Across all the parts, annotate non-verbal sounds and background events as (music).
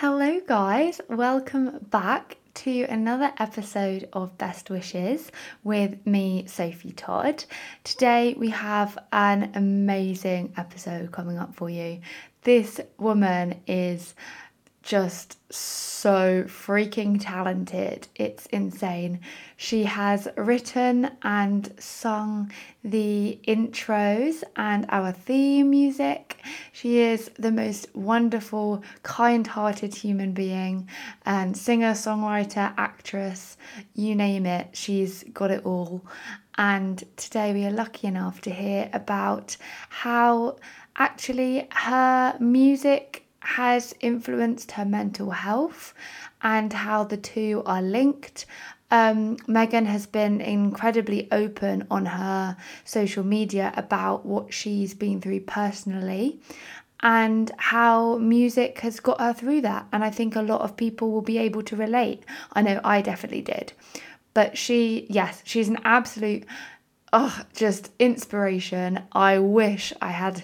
Hello, guys. Welcome back to another episode of Best Wishes with me, Sophie Todd. Today, we have an amazing episode coming up for you. This woman is just so freaking talented. It's insane. She has written and sung the intros and our theme music. She is the most wonderful, kind hearted human being and singer, songwriter, actress, you name it. She's got it all. And today we are lucky enough to hear about how actually her music has influenced her mental health and how the two are linked. Um, Megan has been incredibly open on her social media about what she's been through personally and how music has got her through that. And I think a lot of people will be able to relate. I know I definitely did. But she, yes, she's an absolute, oh, just inspiration. I wish I had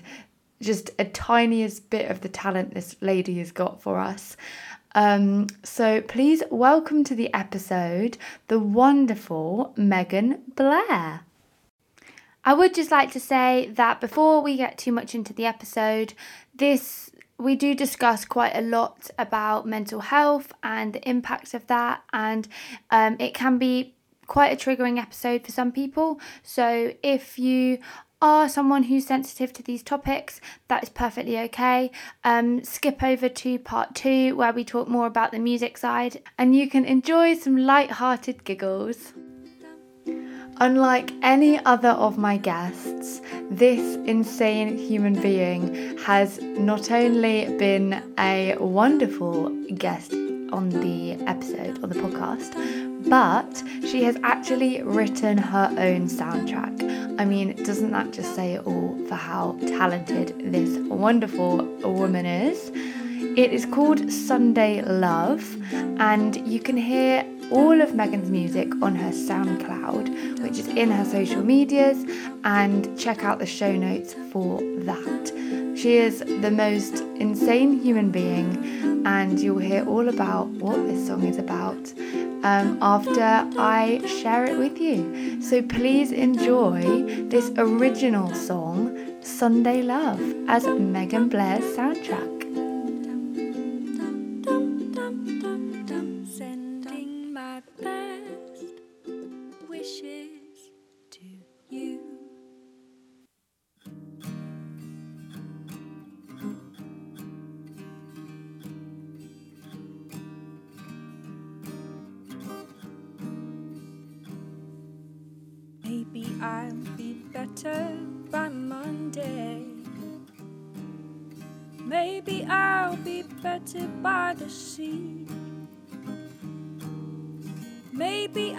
just a tiniest bit of the talent this lady has got for us. Um, so please welcome to the episode the wonderful Megan Blair. I would just like to say that before we get too much into the episode, this we do discuss quite a lot about mental health and the impacts of that, and um, it can be quite a triggering episode for some people. So if you are someone who's sensitive to these topics, that is perfectly okay. Um, skip over to part two where we talk more about the music side and you can enjoy some light-hearted giggles. Unlike any other of my guests, this insane human being has not only been a wonderful guest on the episode, on the podcast, but she has actually written her own soundtrack. I mean, doesn't that just say it all for how talented this wonderful woman is? It is called Sunday Love, and you can hear all of Megan's music on her SoundCloud, which is in her social medias, and check out the show notes for that. She is the most insane human being, and you'll hear all about what this song is about um, after I share it with you. So please enjoy this original song, Sunday Love, as Megan Blair's soundtrack.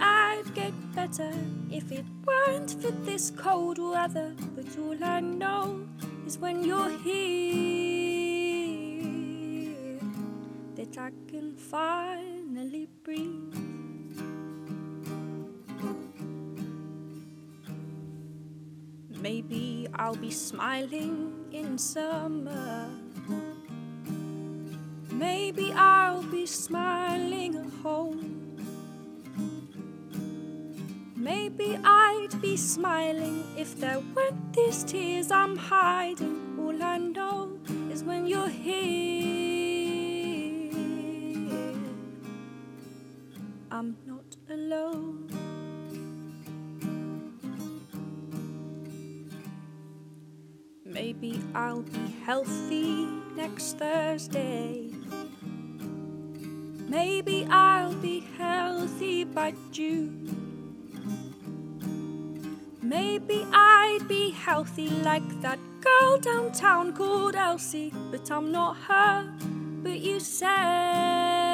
I'd get better if it weren't for this cold weather. But all I know is when you're here that I can finally breathe. Maybe I'll be smiling in summer. Maybe I'll be smiling at home. Maybe I'd be smiling if there weren't these tears I'm hiding. All I know is when you're here, I'm not alone. Maybe I'll be healthy next Thursday. Maybe I'll be healthy by June. Maybe I'd be healthy like that girl downtown called Elsie. But I'm not her, but you say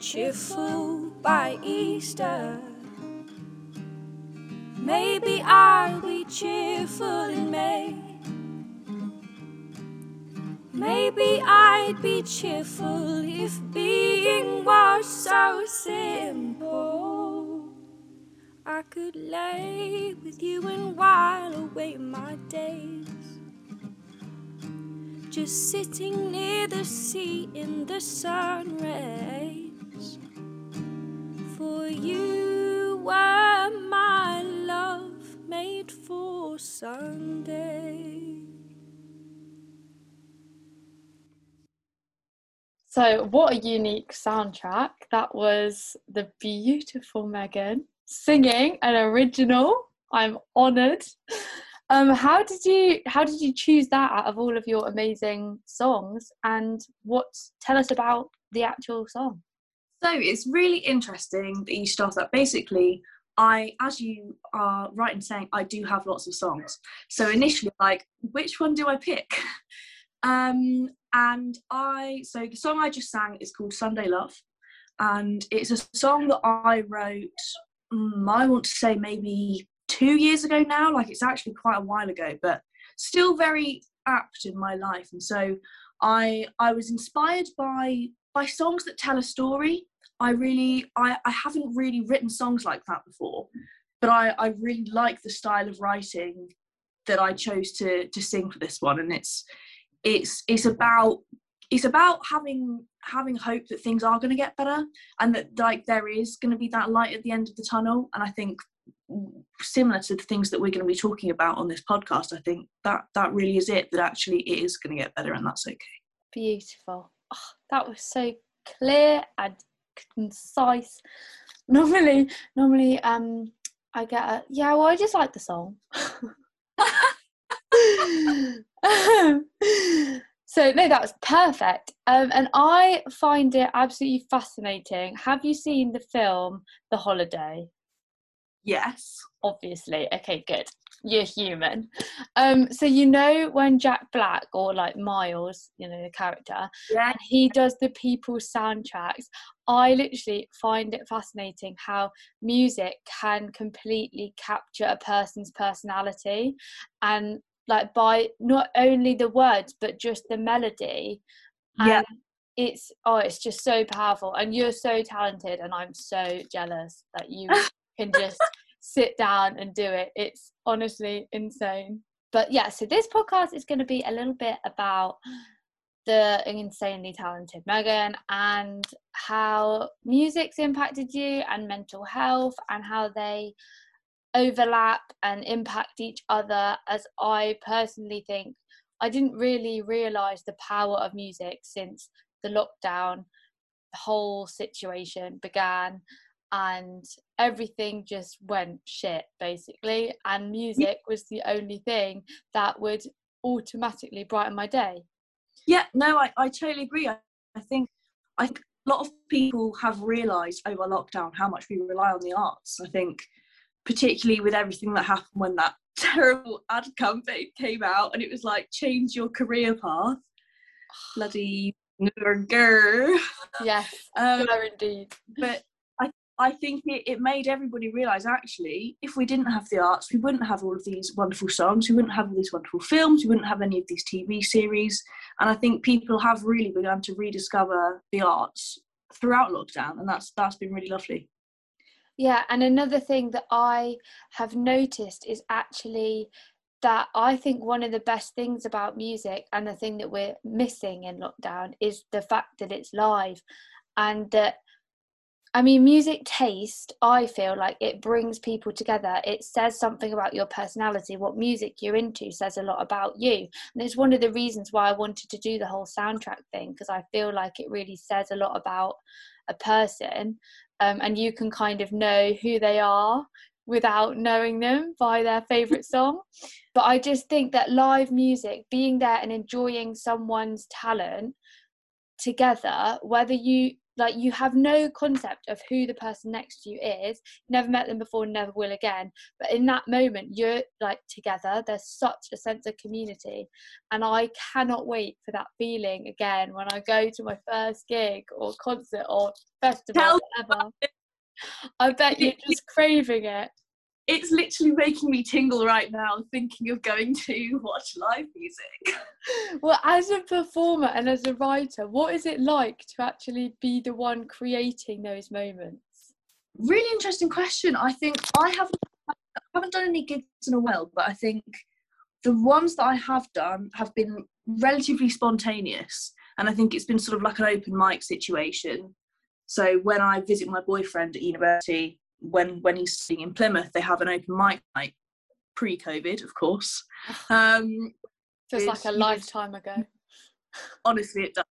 cheerful by Easter. Maybe I'll be cheerful in May. Maybe I'd be cheerful if being was so simple. I could lay with you and while away my days. Just sitting near the sea in the sun rays. For you were my love made for Sunday. So, what a unique soundtrack. That was the beautiful Megan singing an original. I'm honoured. Um, how did you how did you choose that out of all of your amazing songs? And what tell us about the actual song? So it's really interesting that you start that. Basically, I, as you are right in saying, I do have lots of songs. So initially, like, which one do I pick? (laughs) Um, and I, so the song I just sang is called Sunday Love, and it's a song that I wrote. Um, I want to say maybe two years ago now. Like it's actually quite a while ago, but still very apt in my life. And so I, I was inspired by by songs that tell a story. I really, I, I haven't really written songs like that before, but I, I really like the style of writing that I chose to to sing for this one, and it's it's it's about it's about having having hope that things are going to get better and that like there is going to be that light at the end of the tunnel. And i think similar to the things that we're going to be talking about on this podcast i think that that really is it that actually it is going to get better and that's okay. Beautiful. Oh, that was so clear and concise. Normally normally um i get a yeah well i just like the song. (laughs) So no that was perfect. Um, and i find it absolutely fascinating. Have you seen the film the holiday? Yes. Obviously. Okay good you're human. Um so you know when jack black or like miles you know the character yeah. and he does the people's soundtracks i literally find it fascinating how music can completely capture a person's personality and like by not only the words but just the melody. Yeah. It's oh it's just so powerful. And you're so talented and i'm so jealous that you (laughs) can just sit down and do it. It's honestly insane. But yeah so this podcast is going to be a little bit about the insanely talented megan and how music's impacted you and mental health and how they overlap and impact each other as I personally think. I didn't really realize the power of music since the lockdown the whole situation began and everything just went shit basically. And music was the only thing that would automatically brighten my day. Yeah no i, I totally agree. I, I think i think a lot of people have realized over lockdown how much we rely on the arts. I think particularly with everything that happened when that (laughs) terrible ad campaign came out and it was like change your career path. (sighs) Bloody yes (laughs) um, indeed. but I, think it, it made everybody realize actually if we didn't have the arts we wouldn't have all of these wonderful songs we wouldn't have all these wonderful films we wouldn't have any of these tv series. And i think people have really begun to rediscover the arts throughout lockdown and that's that's been really lovely. Yeah, and another thing that I have noticed is actually that I think one of the best things about music and the thing that we're missing in lockdown is the fact that it's live and that I mean, music taste, I feel like it brings people together. It says something about your personality. What music you're into says a lot about you. And it's one of the reasons why I wanted to do the whole soundtrack thing, because I feel like it really says a lot about a person. Um, and you can kind of know who they are without knowing them by their favorite (laughs) song. But I just think that live music, being there and enjoying someone's talent together, whether you like you have no concept of who the person next to you is. Never met them before never will again. But in that moment you're like together. There's such a sense of community. And i cannot wait for that feeling again when i go to my first gig or concert or festival Tell whatever. I bet you're just craving it it's literally making me tingle right now thinking of going to watch live music. (laughs) Well, as a performer and as a writer, what is it like to actually be the one creating those moments? Really interesting question. I think I haven't I haven't done any gigs in a while, but I think the ones that I have done have been relatively spontaneous, and I think it's been sort of like an open mic situation. So when I visit my boyfriend at university, when when he's studying in Plymouth, they have an open mic night, pre-COVID, of course. (sighs) Um, Feels like a lifetime ago. Honestly, it does.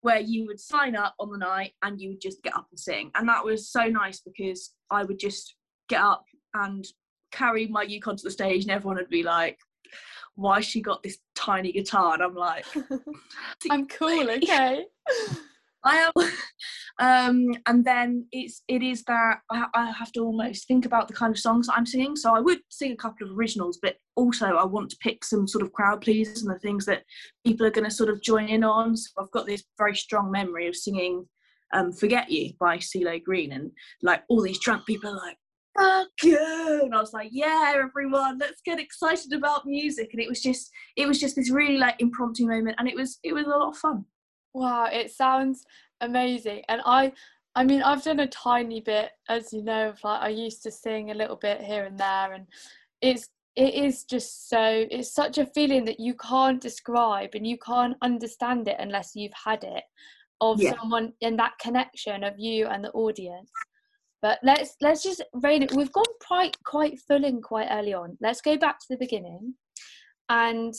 Where you would sign up on the night and you would just get up and sing, and that was so nice because I would just get up and carry my uke onto the stage, and everyone would be like, "Why she got this tiny guitar?" And I'm like, (laughs) "I'm cool, okay." (laughs) I am. (laughs) Um, and then it's it is that I, I, have to almost think about the kind of songs I'm singing. So I would sing a couple of originals, but also I want to pick some sort of crowd pleasers and the things that people are going to sort of join in on. So I've got this very strong memory of singing um, "Forget You" by CeeLo Green, and like all these drunk people are like, fuck you and i was like yeah everyone let's get excited about music and it was just it was just this really like impromptu moment and it was it was a lot of fun Wow, it sounds amazing. And I I mean I've done a tiny bit, as you know, of like I used to sing a little bit here and there and it's it is just so it's such a feeling that you can't describe and you can't understand it unless you've had it of yeah. someone in that connection of you and the audience but let's let's just rein it we've gone quite quite full in quite early on let's go back to the beginning and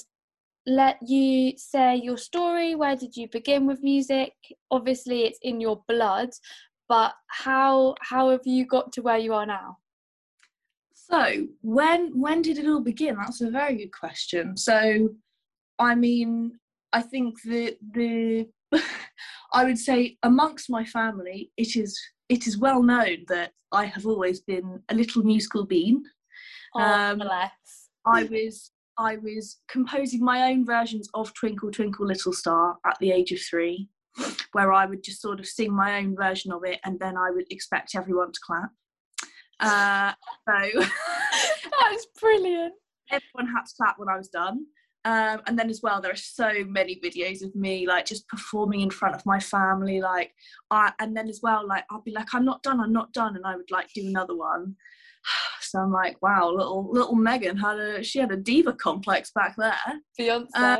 let you say your story. Where did you begin with music? Obviously, it's in your blood, but how how have you got to where you are now? So when when did it all begin? That's a very good question. So, I mean, I think that the (laughs) I would say amongst my family, it is it is well known that I have always been a little musical bean. Oh, um, bless. I was I was composing my own versions of Twinkle Twinkle Little Star at the age of three, where I would just sort of sing my own version of it and then I would expect everyone to clap. Uh, so (laughs) that's brilliant. Everyone had to clap when I was done. Um, and then as well, there are so many videos of me like just performing in front of my family, like, I, and then as well, like I'll be like, I'm not done, I'm not done, and I would like do another one. So I'm like, wow, little little Megan had a she had a diva complex back there. Beyonce. Uh,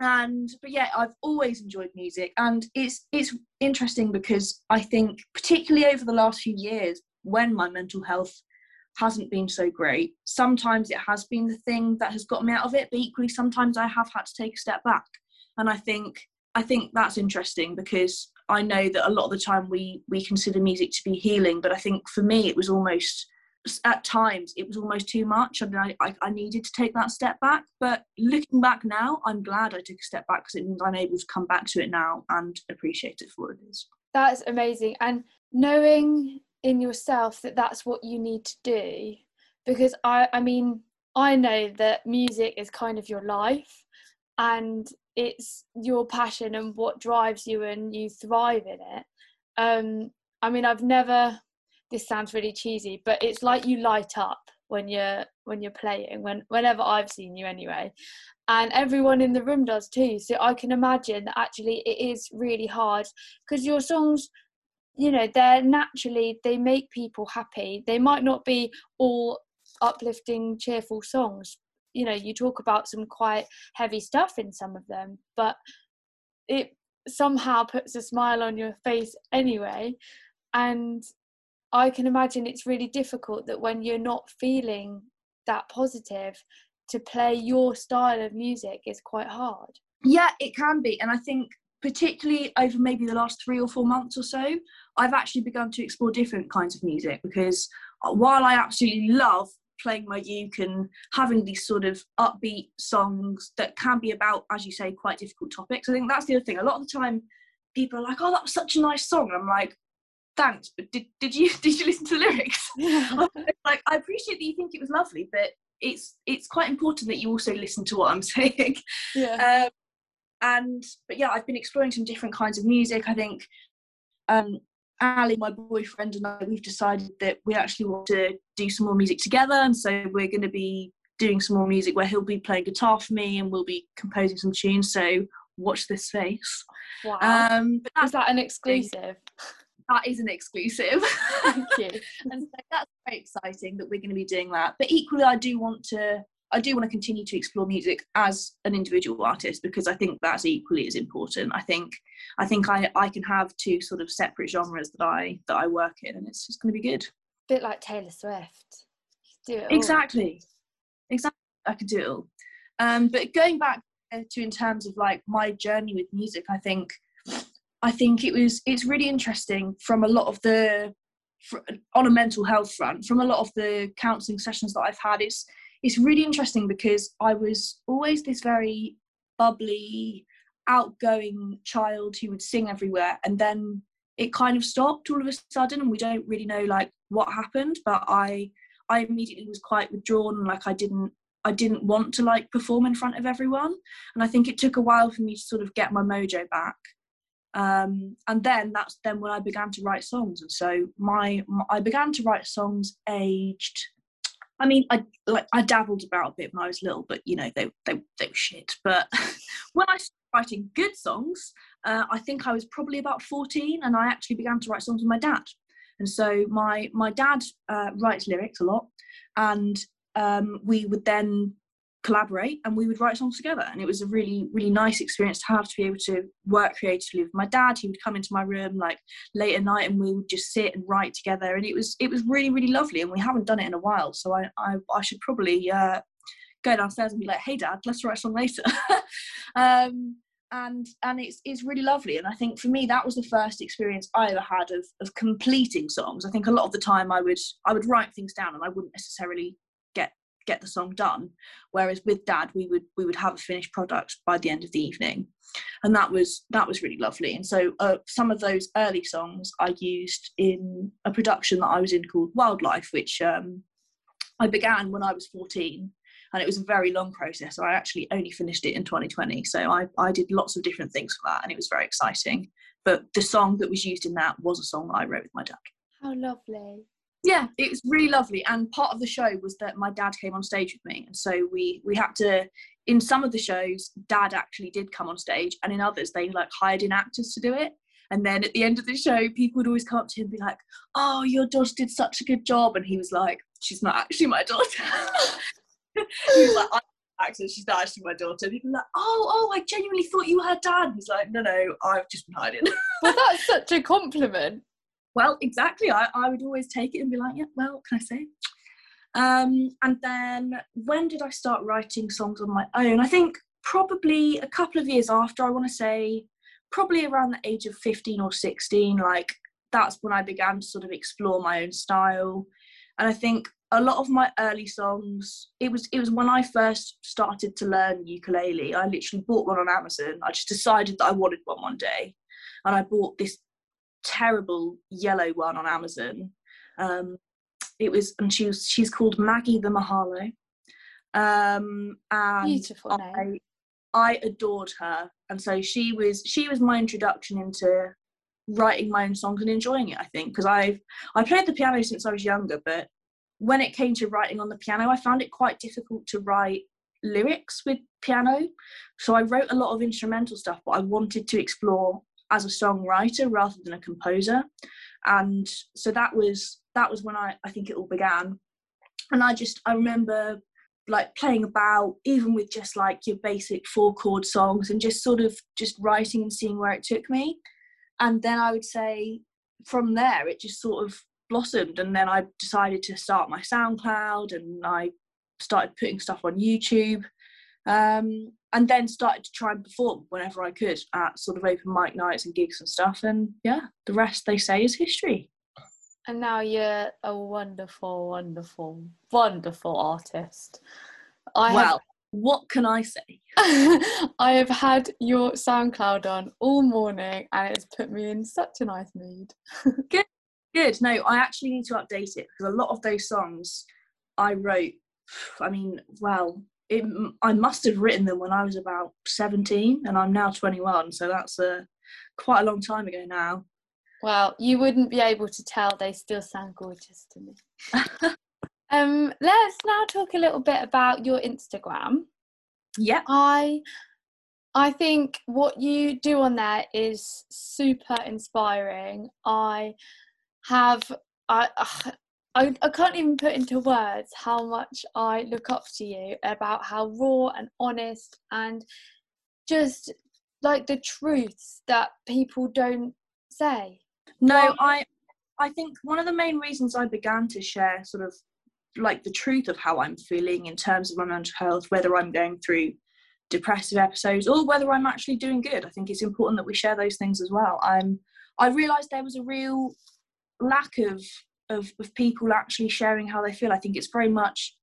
and but yeah, I've always enjoyed music, and it's it's interesting because I think particularly over the last few years, when my mental health hasn't been so great, sometimes it has been the thing that has got me out of it. But equally, sometimes I have had to take a step back, and I think I think that's interesting because I know that a lot of the time we we consider music to be healing, but I think for me it was almost at times it was almost too much and I, I, I, needed to take that step back. But looking back now i'm glad i took a step back because it means i'm able to come back to it now and appreciate it for what it is. That's amazing. And knowing in yourself that that's what you need to do because i i mean i know that music is kind of your life and it's your passion and what drives you and you thrive in it. Um i mean i've never this sounds really cheesy, but it's like you light up when you're when you're playing. When whenever I've seen you anyway, and everyone in the room does too. So I can imagine that actually it is really hard because your songs, you know, they're naturally they make people happy. They might not be all uplifting, cheerful songs. You know, you talk about some quite heavy stuff in some of them, but it somehow puts a smile on your face anyway and I can imagine it's really difficult that when you're not feeling that positive, to play your style of music is quite hard. Yeah, it can be. And I think, particularly over maybe the last three or four months or so, I've actually begun to explore different kinds of music because uh, while I absolutely love playing my uke and having these sort of upbeat songs that can be about, as you say, quite difficult topics, I think that's the other thing. A lot of the time, people are like, "Oh, that was such a nice song," and I'm like, "Thanks, but did, did you (laughs) did you listen to the lyrics?" (laughs) Yeah. (laughs) like, I appreciate that you think it was lovely, but it's it's quite important that you also listen to what I'm saying. yeah. Um, and but yeah, I've been exploring some different kinds of music. I think um, Ali, my boyfriend, and I, we've decided that we actually want to do some more music together, and so we're going to be doing some more music where he'll be playing guitar for me, and we'll be composing some tunes. So watch this space. wow. Um, but is that an exclusive? That is an exclusive. (laughs) Thank you. and so that's very exciting that we're going to be doing that. But equally, I do want to. I do want to continue to explore music as an individual artist because I think that's equally as important. I think I think I, I can have two sort of separate genres that I that I work in and it's just going to be good. A bit like Taylor Swift. Do it all. Exactly. Exactly. I could do it all. Um, but going back to in terms of like my journey with music, I think I think it was it's really interesting from a lot of the fr- on a mental health front from a lot of the counselling sessions that I've had. It's it's really interesting because I was always this very bubbly, outgoing child who would sing everywhere, and then it kind of stopped all of a sudden, and we don't really know like what happened. But I I immediately was quite withdrawn, like I didn't I didn't want to like perform in front of everyone, and I think it took a while for me to sort of get my mojo back. Um, and then that's then when I began to write songs, and so my, my I began to write songs aged. I mean, I like I dabbled about a bit when I was little, but you know they they they were shit. But (laughs) when I started writing good songs, uh, I think I was probably about fourteen, and I actually began to write songs with my dad. And so my my dad uh, writes lyrics a lot, and um, we would then collaborate and we would write songs together. And it was a really really nice experience to have to be able to work creatively with my dad. He would come into my room like late at night, and we would just sit and write together. And it was it was really really lovely. And we haven't done it in a while, so I I, I should probably uh, go downstairs and be like, hey dad, let's write a song later. (laughs) um, and and it's it's really lovely and i think for me that was the first experience i ever had of of completing songs i think a lot of the time i would i would write things down and i wouldn't necessarily get the song done whereas with dad we would we would have a finished product by the end of the evening and that was that was really lovely and so uh, some of those early songs i used in a production that i was in called wildlife which um, i began when i was 14 and it was a very long process. So I actually only finished it in 2020. So I, I did lots of different things for that, and it was very exciting. But the song that was used in that was a song that I wrote with my dad. How lovely. Yeah, it was really lovely. And part of the show was that my dad came on stage with me, and so we we had to. In some of the shows, dad actually did come on stage, and in others, they like hired in actors to do it. And then at the end of the show, people would always come up to him and be like, "Oh, your daughter did such a good job," and he was like, "She's not actually my daughter." (laughs) he was like, actor, she's not actually my daughter. People like, oh, oh, I genuinely thought you were her dad. He's like, no, no, I've just been hiding. Well, that's such a compliment. Well, exactly. I, I would always take it and be like, yeah, well, what can I say? Um, and then when did I start writing songs on my own? I think probably a couple of years after, I want to say probably around the age of 15 or 16, like that's when I began to sort of explore my own style. And I think a lot of my early songs it was it was when i first started to learn ukulele i literally bought one on amazon i just decided that i wanted one one day and i bought this terrible yellow one on amazon um, it was and she was she's called maggie the mahalo um, and Beautiful I, name. I adored her and so she was she was my introduction into writing my own songs and enjoying it i think because i've i played the piano since i was younger but when it came to writing on the piano, I found it quite difficult to write lyrics with piano. So I wrote a lot of instrumental stuff, but I wanted to explore as a songwriter rather than a composer. And so that was that was when I, I think it all began. And I just I remember like playing about even with just like your basic four chord songs and just sort of just writing and seeing where it took me. And then I would say from there it just sort of blossomed and then I decided to start my SoundCloud and I started putting stuff on YouTube um, and then started to try and perform whenever I could at sort of open mic nights and gigs and stuff. And yeah the rest they say is history. And now you're a wonderful wonderful wonderful artist. I well have, what can I say? (laughs) I have had your SoundCloud on all morning and it's put me in such a nice mood. (laughs) Good good. No I actually need to update it because a lot of those songs I wrote (sighs) I mean well it, I must have written them when I was about 17 and I'm now 21 so that's a quite a long time ago now. Well you wouldn't be able to tell they still sound gorgeous to me. (laughs) Um let's now talk a little bit about your Instagram. Yeah. I I think what you do on there is super inspiring. I have I I, I can't even put into words how much I look up to you about how raw and honest and just like the truths that people don't say. No, I I think one of the main reasons I began to share sort of like the truth of how I'm feeling in terms of my mental health, whether I'm going through depressive episodes or whether I'm actually doing good. I think it's important that we share those things as well. I'm I realized there was a real lack of of, of people actually sharing how they feel. I think it's very much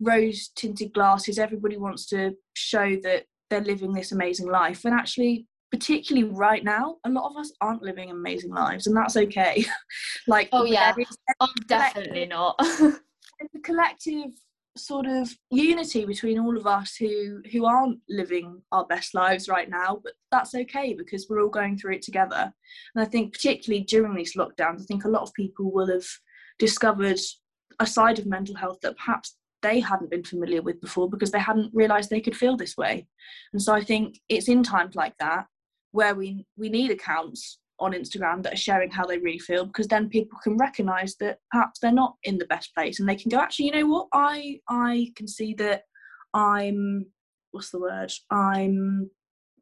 rose tinted glasses. Everybody wants to show that they're living this amazing life. And actually, particularly right now, a lot of us aren't living amazing lives, and that's okay. (laughs) like, oh, yeah, I'm oh, definitely not. (laughs) It's a collective sort of unity between all of us who who aren't living our best lives right now but that's okay because we're all going through it together and i think particularly during these lockdowns i think a lot of people will have discovered a side of mental health that perhaps they hadn't been familiar with before because they hadn't realized they could feel this way. And so i think it's in times like that where we we need accounts on instagram that are sharing how they really feel because then people can recognize that perhaps they're not in the best place and they can go actually you know what? I i can see that i'm what's the word? I'm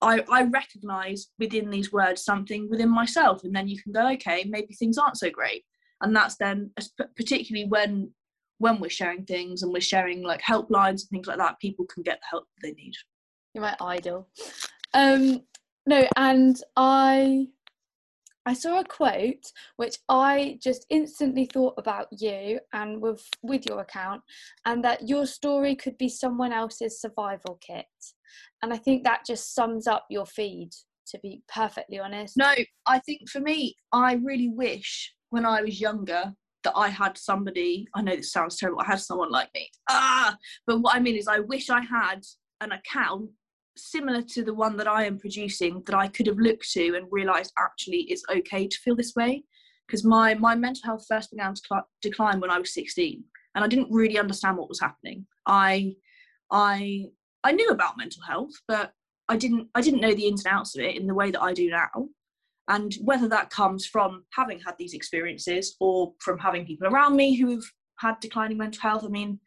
I, I recognize within these words something within myself. And then you can go okay maybe things aren't so great and that's then particularly when when we're sharing things and we're sharing like helplines and things like that people can get the help they need. You're my idol. Um no and i i saw a quote which i just instantly thought about you and with with your account and that your story could be someone else's survival kit. And i think that just sums up your feed to be perfectly honest. No i think for me i really wish when I was younger that I had somebody. I know this sounds terrible. I had someone like me. Ah, but what I mean is, I wish I had an account similar to the one that I am producing that I could have looked to and realised actually it's okay to feel this way. Because my my mental health first began to cl- decline when I was 16, and I didn't really understand what was happening. I I I knew about mental health, but I didn't I didn't know the ins and outs of it in the way that I do now and whether that comes from having had these experiences or from having people around me who have had declining mental health. I mean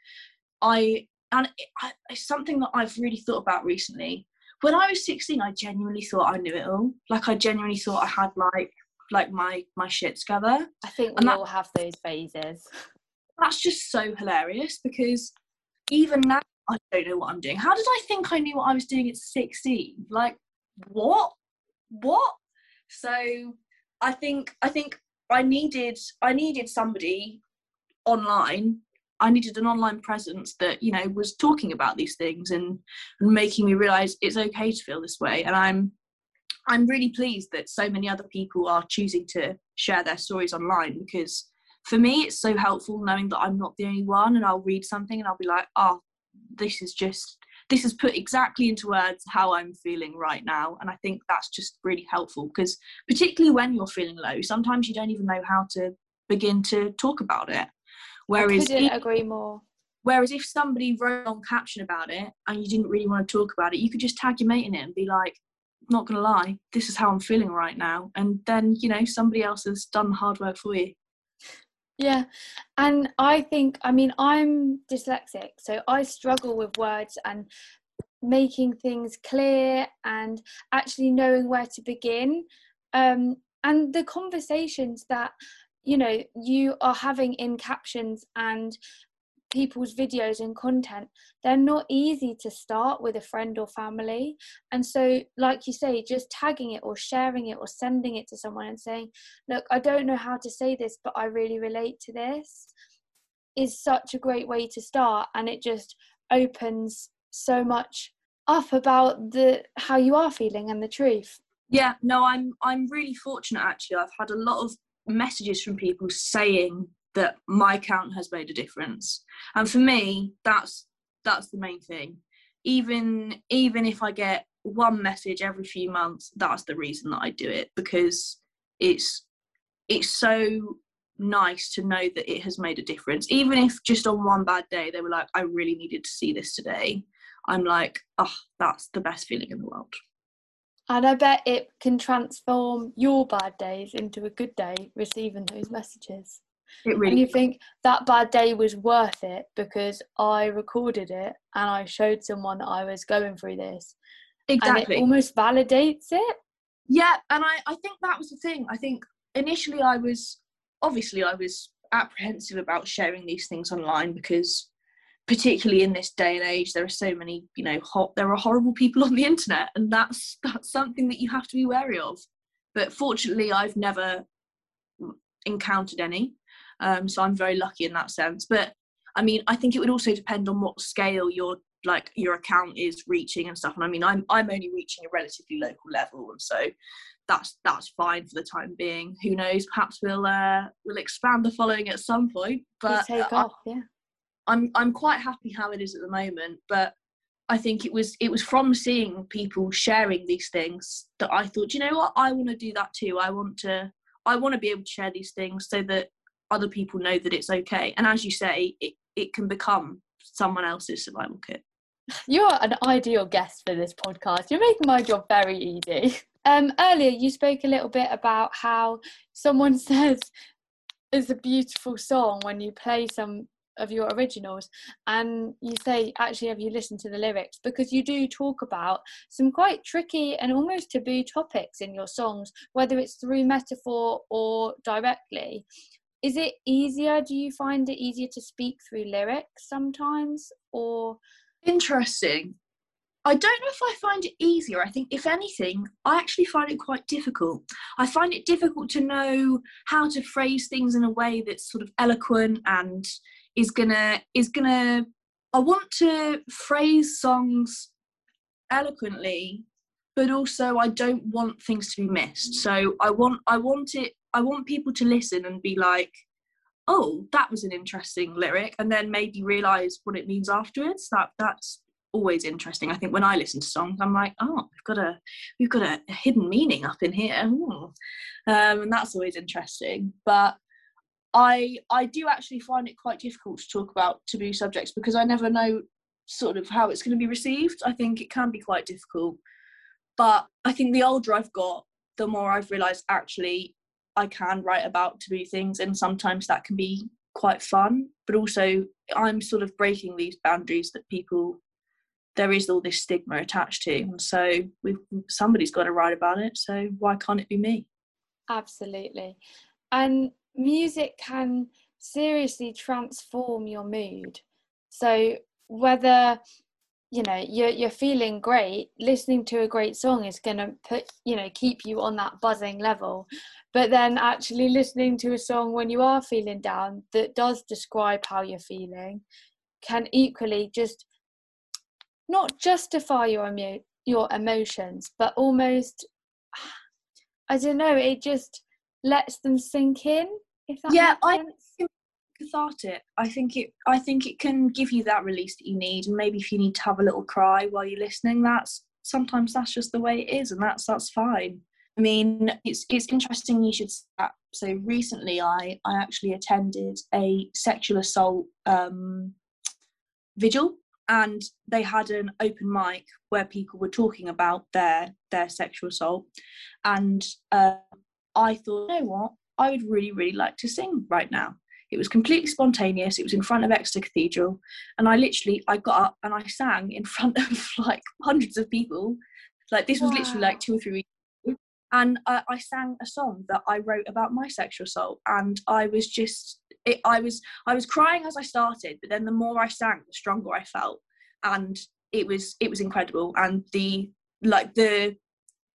i and it, I, it's something that i've really thought about recently. When i was 16 i genuinely thought i knew it all. Like i genuinely thought i had like like my my shit together. I think we that, all have those phases. That's just so hilarious because even now i don't know what i'm doing. How did i think i knew what i was doing at 16 like what? What so I think I think I needed I needed somebody online. I needed an online presence that you know was talking about these things and, and making me realize it's okay to feel this way. And I'm I'm really pleased that so many other people are choosing to share their stories online because for me it's so helpful knowing that I'm not the only one and I'll read something and I'll be like, oh, this is just this has put exactly into words how I'm feeling right now. And I think that's just really helpful because, particularly when you're feeling low, sometimes you don't even know how to begin to talk about it. Whereas, I couldn't if, agree more. Whereas if somebody wrote on caption about it and you didn't really want to talk about it, you could just tag your mate in it and be like, not gonna lie, this is how I'm feeling right now. And then, you know, somebody else has done the hard work for you. Yeah. And I think, I mean, I'm dyslexic, so I struggle with words and making things clear and actually knowing where to begin. Um, and the conversations that you know you are having in captions and people's videos and content they're not easy to start with a friend or family. And so like you say just tagging it or sharing it or sending it to someone and saying look i don't know how to say this but i really relate to this is such a great way to start. And it just opens so much up about the how you are feeling and the truth. Yeah no i'm i'm really fortunate actually. I've had a lot of messages from people saying that my account has made a difference. And for me that's that's the main thing. Even even if i get one message every few months that's the reason that i do it because it's it's so nice to know that it has made a difference. Even if just on one bad day they were like i really needed to see this today i'm like oh that's the best feeling in the world. And I bet it can transform your bad days into a good day receiving those messages. It really and you think that bad day was worth it because I recorded it and I showed someone that I was going through this. Exactly. And it almost validates it. Yeah, and I, I think that was the thing. I think initially I was obviously I was apprehensive about sharing these things online because particularly in this day and age there are so many you know hot there are horrible people (laughs) on the internet and that's that's something that you have to be wary of but fortunately i've never encountered any um, so i'm very lucky in that sense. But i mean i think it would also depend on what scale your like your account is reaching and stuff. And i mean i'm i'm only reaching a relatively local level and so that's that's fine for the time being. Who knows? Perhaps we'll uh we'll expand the following at some point but take off, yeah. I'm I'm quite happy how it is at the moment, but I think it was it was from seeing people sharing these things that I thought, you know what, I want to do that too. I want to I want to be able to share these things so that other people know that it's okay. And as you say, it, it can become someone else's survival kit. You're an ideal guest for this podcast. You're making my job very easy. Um, earlier, you spoke a little bit about how someone (laughs) says it's a beautiful song when you play some of your originals and you say actually have you listened to the lyrics because you do talk about some quite tricky and almost taboo topics in your songs whether it's through metaphor or directly is it easier do you find it easier to speak through lyrics sometimes or Interesting. I don't know if I find it easier. I think, if anything, I actually find it quite difficult. I find it difficult to know how to phrase things in a way that's sort of eloquent and is gonna is gonna. I want to phrase songs eloquently, but also I don't want things to be missed. So I want I want it. I want people to listen and be like, "Oh, that was an interesting lyric," and then maybe realize what it means afterwards. That that's always interesting. I think when I listen to songs, I'm like, oh, we've got a we've got a, hidden meaning up in here, um, and that's always interesting. But I I do actually find it quite difficult to talk about taboo subjects because I never know sort of how it's going to be received. I think it can be quite difficult. But I think the older I've got, the more I've realised actually I can write about taboo things, and sometimes that can be quite fun. But also, I'm sort of breaking these boundaries that people there is all this stigma attached to, and so we've somebody's got to write about it. So why can't it be me? absolutely and music can seriously transform your mood so whether you know you're you're feeling great listening to a great song is going to put you know keep you on that buzzing level but then actually listening to a song when you are feeling down that does describe how you're feeling can equally just not justify your emo- your emotions but almost (sighs) i don't know it just lets them sink in if that Yeah, makes I-. cathartic. I think it. I think it can give you that release that you need, and maybe if you need to have a little cry while you're listening, that's sometimes that's just the way it is, and that's that's fine. I mean, it's it's interesting you should say that. So recently, I I actually attended a sexual assault um, vigil, and they had an open mic where people were talking about their their sexual assault, and uh, I thought, you know what, I would really really like to sing right now. It was completely spontaneous. It was in front of Exeter Cathedral, and I literally I got up and I sang in (laughs) front of like hundreds of people. Like this was literally like two or three weeks. and uh, I sang a song that I wrote about my sexual assault, and I was just, it, I was, I was crying as I started, but then the more I sang, the stronger I felt, and it was, it was incredible, and the like the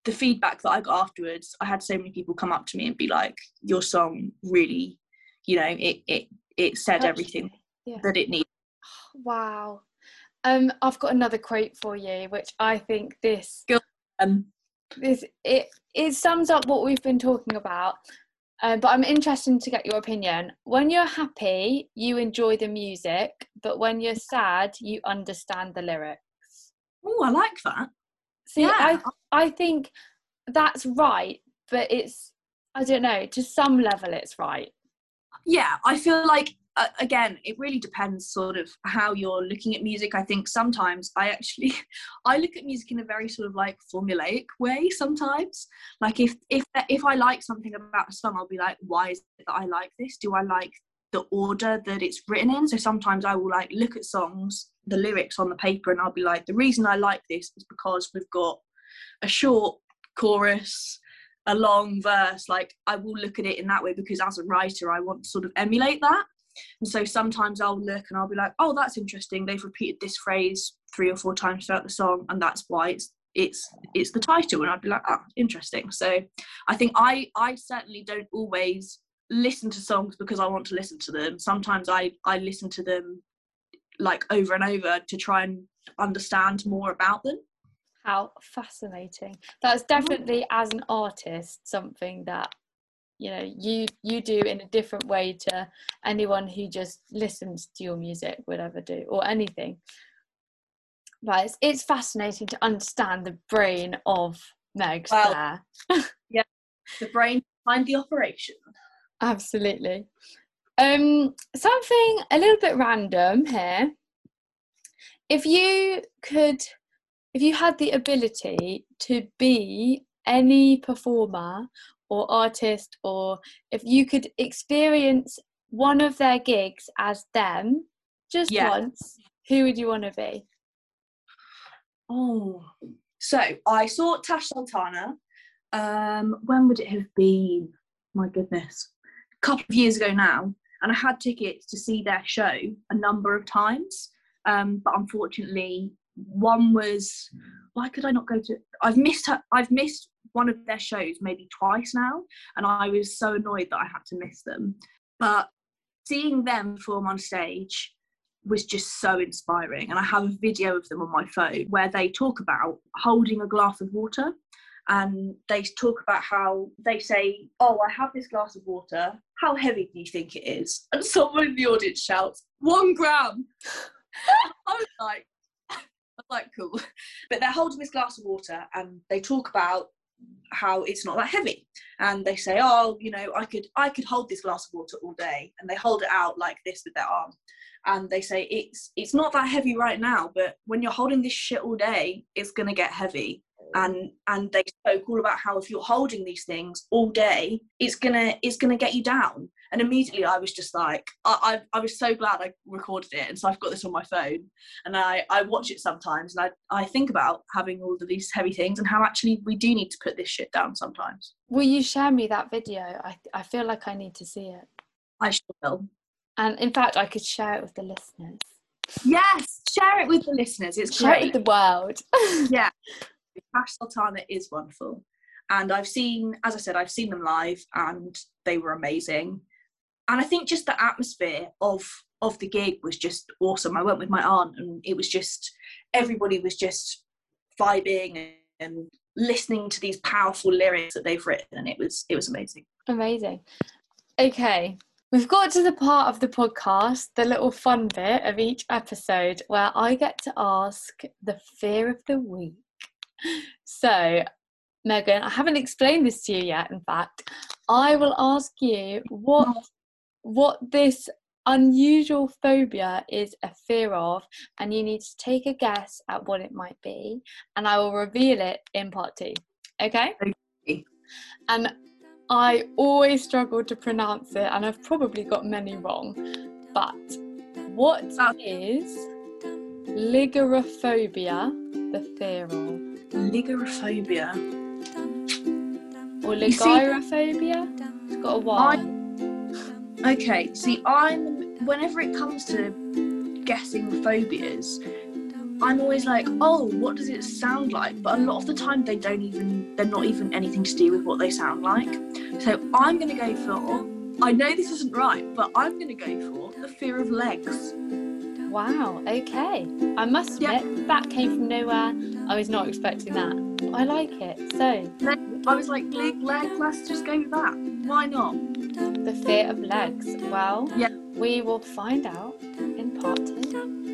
the feedback that I got afterwards, I had so many people come up to me and be like, "Your song really, you know, it it it said everything yeah. that it needed." Wow. Um, I've got another quote for you, which I think this um, this it it sums up what we've been talking about. Uh, but I'm interested to get your opinion. When you're happy, you enjoy the music, but when you're sad, you understand the lyrics. Oh, I like that. See, yeah. I I think that's right, but it's I don't know. To some level, it's right. Yeah, I feel like uh, again it really depends sort of how you're looking at music. I think sometimes i actually (laughs) i look at music in a very sort of like formulaic way sometimes. Like if if if i like something about a song i'll be like why is it that i like this? Do i like the order that it's written in? So sometimes i will like look at songs the lyrics on the paper and i'll be like the reason i like this is because we've got a short chorus a long verse like i will look at it in that way because as a writer i want to sort of emulate that and so sometimes I'll look and I'll be like, oh, that's interesting. They've repeated this phrase three or four times throughout the song, and that's why it's it's it's the title. And I'd be like, ah, interesting. So I think I I certainly don't always listen to songs because I want to listen to them. Sometimes I I listen to them like over and over to try and understand more about them. How fascinating. That's definitely as an artist something that you know you you do in a different way to anyone who just listens to your music would ever do or anything. But it's, it's fascinating to understand the brain of Meg well, there. (laughs) yeah the brain behind the operation. Absolutely. Um something a little bit random here. If you could if you had the ability to be any performer or artist or if you could experience one of their gigs as them just yeah. once who would you want to be oh so i saw tash sultana um when would it have been my goodness a couple of years ago now and i had tickets to see their show a number of times um but unfortunately one was why could i not go to i've missed her i've missed one of their shows maybe twice now, and I was so annoyed that I had to miss them. But seeing them perform on stage was just so inspiring. And I have a video of them on my phone where they talk about holding a glass of water. And they talk about how they say, Oh, I have this glass of water. How heavy do you think it is? And someone in the audience shouts, One gram. (laughs) I was like, like, cool. (laughs) But they're holding this glass of water and they talk about how it's not that heavy. And they say oh you know i could i could hold this glass of water all day. And they hold it out like this with their arm. And they say it's it's not that heavy right now but when you're holding this shit all day it's going to get heavy. And and they spoke all about how if you're holding these things all day it's gonna it's gonna get you down and immediately i was just like I, I, I was so glad i recorded it and so i've got this on my phone and i i watch it sometimes and i i think about having all of these heavy things and how actually we do need to put this shit down sometimes. Will you share me that video? I i feel like i need to see it. I sure will. And in fact i could share it with the listeners. Yes share it with the listeners. It's share great. it with the world. (laughs) Yeah. Tash Sultana is wonderful. And I've seen, as I said, I've seen them live and they were amazing. And I think just the atmosphere of of the gig was just awesome. I went with my aunt and it was just everybody was just vibing and listening to these powerful lyrics that they've written and it was it was amazing. Amazing. Okay. We've got to the part of the podcast, the little fun bit of each episode where I get to ask the fear of the week. So, Megan, I haven't explained this to you yet. In fact, I will ask you what what this unusual phobia is a fear of, and you need to take a guess at what it might be, and I will reveal it in part two. Okay? okay. And I always struggle to pronounce it, and I've probably got many wrong. But what oh. is ligyrophobia the fear of? Ligyrophobia. Or see- It's got a Y. Okay, see, I'm whenever it comes to guessing phobias, I'm always like, oh, what does it sound like? But a lot of the time, they don't even, they're not even anything to do with what they sound like. So I'm gonna go for, I know this isn't right, but I'm gonna go for the fear of legs. Wow, okay. I must Yeah. admit, that came from nowhere. I was not expecting that. I like it. So, I was like, leg, leg, let's just go with that. Why not? The fear of legs. Well, Yeah. we will find out in part two.